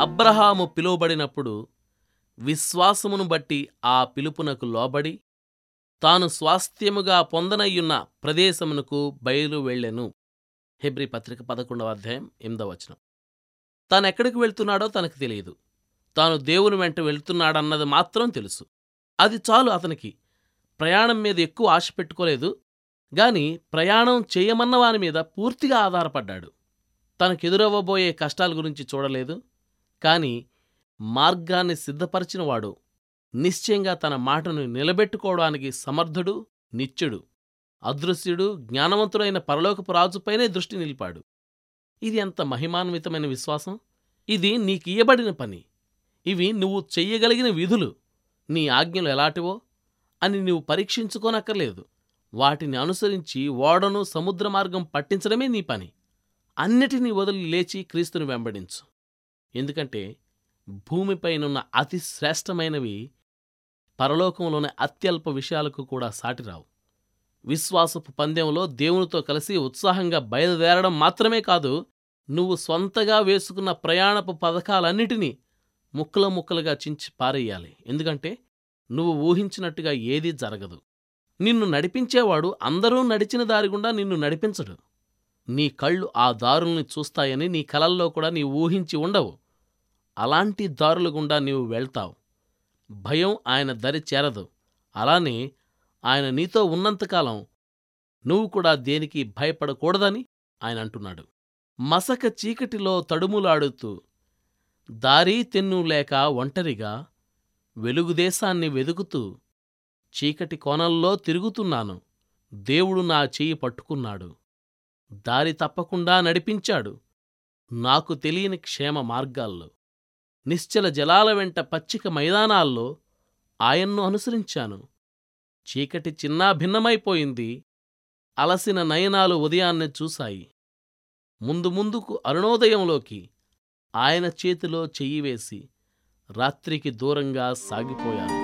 అబ్రహాము పిలువబడినప్పుడు విశ్వాసమును బట్టి ఆ పిలుపునకు లోబడి తాను స్వాస్థ్యముగా పొందనయ్యున్న ప్రదేశమునకు బయలు వెళ్ళెను. హెబ్రి పత్రిక పదకొండవ అధ్యాయం ఎనిమిదవ వచనం. తానెక్కడికి వెళ్తున్నాడో తనకు తెలియదు. తాను దేవుని వెంట వెళ్తున్నాడన్నది మాత్రం తెలుసు. అది చాలు అతనికి. ప్రయాణం మీద ఎక్కువ ఆశ పెట్టుకోలేదు. గాని ప్రయాణం చేయమన్నవాని మీద పూర్తిగా ఆధారపడ్డాడు. తనకెదురవ్వబోయే కష్టాల గురించి చూడలేదు. కాని మార్గాన్ని సిద్ధపరిచినవాడు నిశ్చయంగా తన మాటను నిలబెట్టుకోవడానికి సమర్థుడు నిత్యుడు అదృశ్యుడు జ్ఞానవంతుడైన పరలోకపు రాజుపైనే దృష్టి నిలిపాడు. ఇది ఎంత మహిమాన్వితమైన విశ్వాసం! ఇది నీకియ్యబడిన పని. ఇవి నువ్వు చెయ్యగలిగిన విధులు. నీ ఆజ్ఞలు ఎలాంటివో అని నీవు పరీక్షించుకోనక్కర్లేదు. వాటిని అనుసరించి ఓడను సముద్ర మార్గం పట్టించడమే నీ పని. అన్నిటినీ వదిలి లేచి క్రీస్తుని వెంబడించు. ఎందుకంటే భూమిపైనున్న అతి శ్రేష్టమైనవి పరలోకంలోని అత్యల్ప విషయాలకు కూడా సాటిరావు. విశ్వాసపు పందెంలో దేవునితో కలిసి ఉత్సాహంగా బయలుదేరడం మాత్రమే కాదు నువ్వు స్వంతగా వేసుకున్న ప్రయాణపు పథకాలన్నిటినీ ముక్కల ముక్కలుగా చించి పారేయాలి. ఎందుకంటే నువ్వు ఊహించినట్టుగా ఏదీ జరగదు. నిన్ను నడిపించేవాడు అందరూ నడిచిన దారి గుండా నిన్ను నడిపించడు. నీ కళ్ళు ఆ దారుల్ని చూస్తాయని నీ కలల్లో కూడా నీ ఊహించి ఉండవు. అలాంటి దారుల గుండా నీవు వెళ్తావు. భయం ఆయన దరి చేరదు. అలానే ఆయన నీతో ఉన్నంతకాలం నువ్వు కూడా దేనికి భయపడకూడదని ఆయన అంటున్నాడు. మసక చీకటిలో తడుములాడుతూ దారీ తెన్ను లేక ఒంటరిగా వెలుగుదేశాన్ని వెదుకుతూ చీకటి కోణంలో తిరుగుతున్నాను. దేవుడు నా చెయ్యి పట్టుకున్నాడు. దారి తప్పకుండా నడిపించాడు. నాకు తెలియని క్షేమ మార్గాల్లో నిశ్చల జలాల వెంట పచ్చిక మైదానాల్లో ఆయన్ను అనుసరించాను. చీకటి చిన్నా భిన్నమైపోయింది అలసిన నయనాలు ఉదయాన్నే చూశాయి. ముందు ముందుకు అరుణోదయంలోకి ఆయన చేతిలో చెయ్యివేసి రాత్రికి దూరంగా సాగిపోయాను.